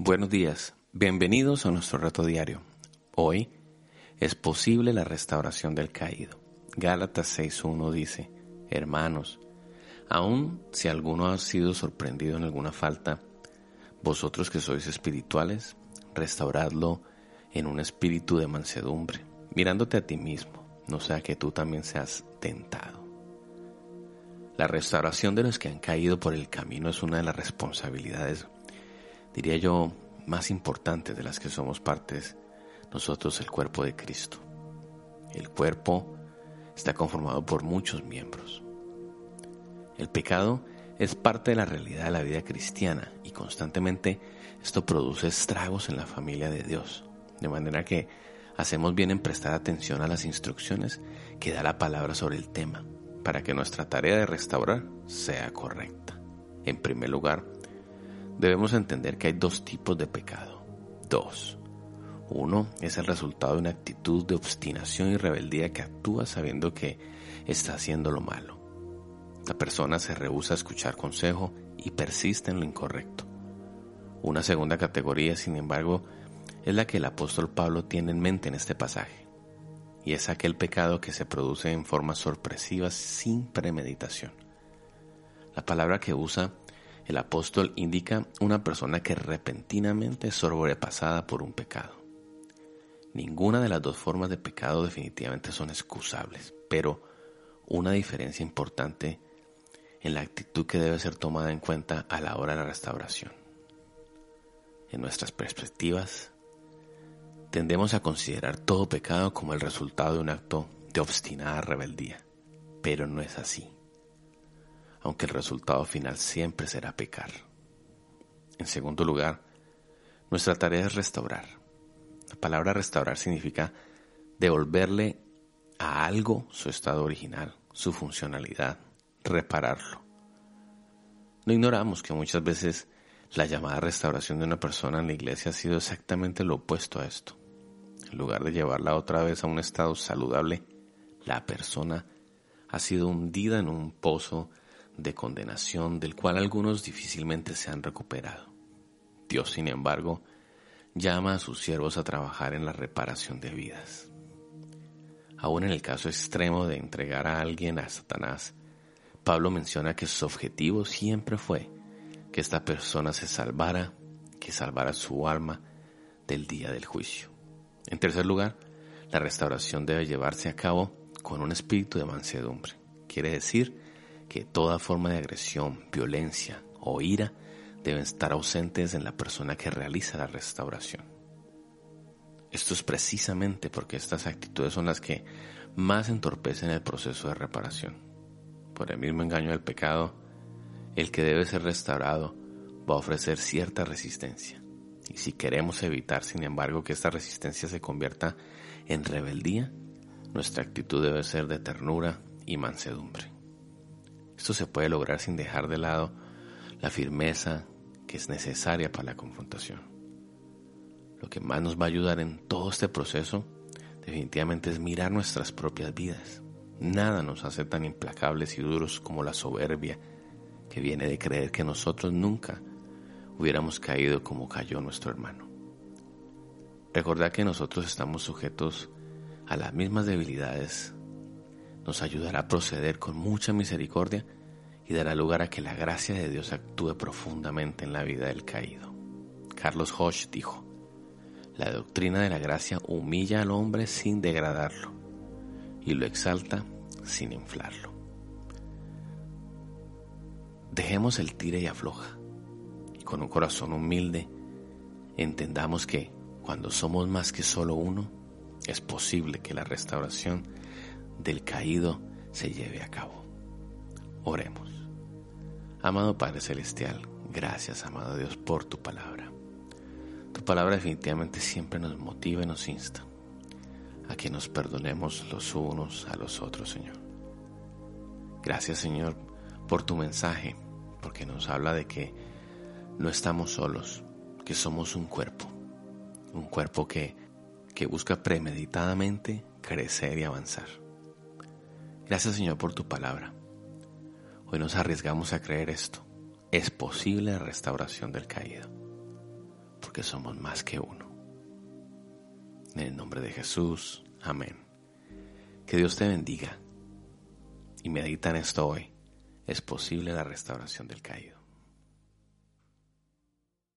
Buenos días, bienvenidos a nuestro reto diario. Hoy es posible la restauración del caído. Gálatas 6.1 dice, Hermanos, aun si alguno ha sido sorprendido en alguna falta, vosotros que sois espirituales, restauradlo en un espíritu de mansedumbre, mirándote a ti mismo, no sea que tú también seas tentado. La restauración de los que han caído por el camino es una de las responsabilidades diría yo, más importantes de las que somos partes nosotros el cuerpo de Cristo. El cuerpo está conformado por muchos miembros. El pecado es parte de la realidad de la vida cristiana y constantemente esto produce estragos en la familia de Dios. De manera que hacemos bien en prestar atención a las instrucciones que da la palabra sobre el tema para que nuestra tarea de restaurar sea correcta. En primer lugar, debemos entender que hay dos tipos de pecado. Dos. Uno es el resultado de una actitud de obstinación y rebeldía que actúa sabiendo que está haciendo lo malo. La persona se rehúsa a escuchar consejo y persiste en lo incorrecto. Una segunda categoría, sin embargo, es la que el apóstol Pablo tiene en mente en este pasaje, y es aquel pecado que se produce en forma sorpresiva sin premeditación. La palabra que usa el apóstol indica una persona que repentinamente es sobrepasada por un pecado. Ninguna de las dos formas de pecado definitivamente son excusables, pero una diferencia importante en la actitud que debe ser tomada en cuenta a la hora de la restauración. En nuestras perspectivas, tendemos a considerar todo pecado como el resultado de un acto de obstinada rebeldía, pero no es así aunque el resultado final siempre será pecar. En segundo lugar, nuestra tarea es restaurar. La palabra restaurar significa devolverle a algo su estado original, su funcionalidad, repararlo. No ignoramos que muchas veces la llamada restauración de una persona en la iglesia ha sido exactamente lo opuesto a esto. En lugar de llevarla otra vez a un estado saludable, la persona ha sido hundida en un pozo de condenación del cual algunos difícilmente se han recuperado. Dios, sin embargo, llama a sus siervos a trabajar en la reparación de vidas. Aún en el caso extremo de entregar a alguien a Satanás, Pablo menciona que su objetivo siempre fue que esta persona se salvara, que salvara su alma del día del juicio. En tercer lugar, la restauración debe llevarse a cabo con un espíritu de mansedumbre. Quiere decir que toda forma de agresión, violencia o ira deben estar ausentes en la persona que realiza la restauración. Esto es precisamente porque estas actitudes son las que más entorpecen el proceso de reparación. Por el mismo engaño del pecado, el que debe ser restaurado va a ofrecer cierta resistencia. Y si queremos evitar, sin embargo, que esta resistencia se convierta en rebeldía, nuestra actitud debe ser de ternura y mansedumbre. Esto se puede lograr sin dejar de lado la firmeza que es necesaria para la confrontación. Lo que más nos va a ayudar en todo este proceso definitivamente es mirar nuestras propias vidas. Nada nos hace tan implacables y duros como la soberbia que viene de creer que nosotros nunca hubiéramos caído como cayó nuestro hermano. Recordad que nosotros estamos sujetos a las mismas debilidades nos ayudará a proceder con mucha misericordia y dará lugar a que la gracia de Dios actúe profundamente en la vida del caído. Carlos Hodge dijo, la doctrina de la gracia humilla al hombre sin degradarlo y lo exalta sin inflarlo. Dejemos el tire y afloja y con un corazón humilde entendamos que cuando somos más que solo uno, es posible que la restauración del caído se lleve a cabo. Oremos. Amado Padre Celestial, gracias, amado Dios, por tu palabra. Tu palabra definitivamente siempre nos motiva y nos insta a que nos perdonemos los unos a los otros, Señor. Gracias, Señor, por tu mensaje, porque nos habla de que no estamos solos, que somos un cuerpo, un cuerpo que, que busca premeditadamente crecer y avanzar. Gracias Señor por tu palabra. Hoy nos arriesgamos a creer esto. Es posible la restauración del caído. Porque somos más que uno. En el nombre de Jesús, amén. Que Dios te bendiga y medita en esto hoy. Es posible la restauración del caído.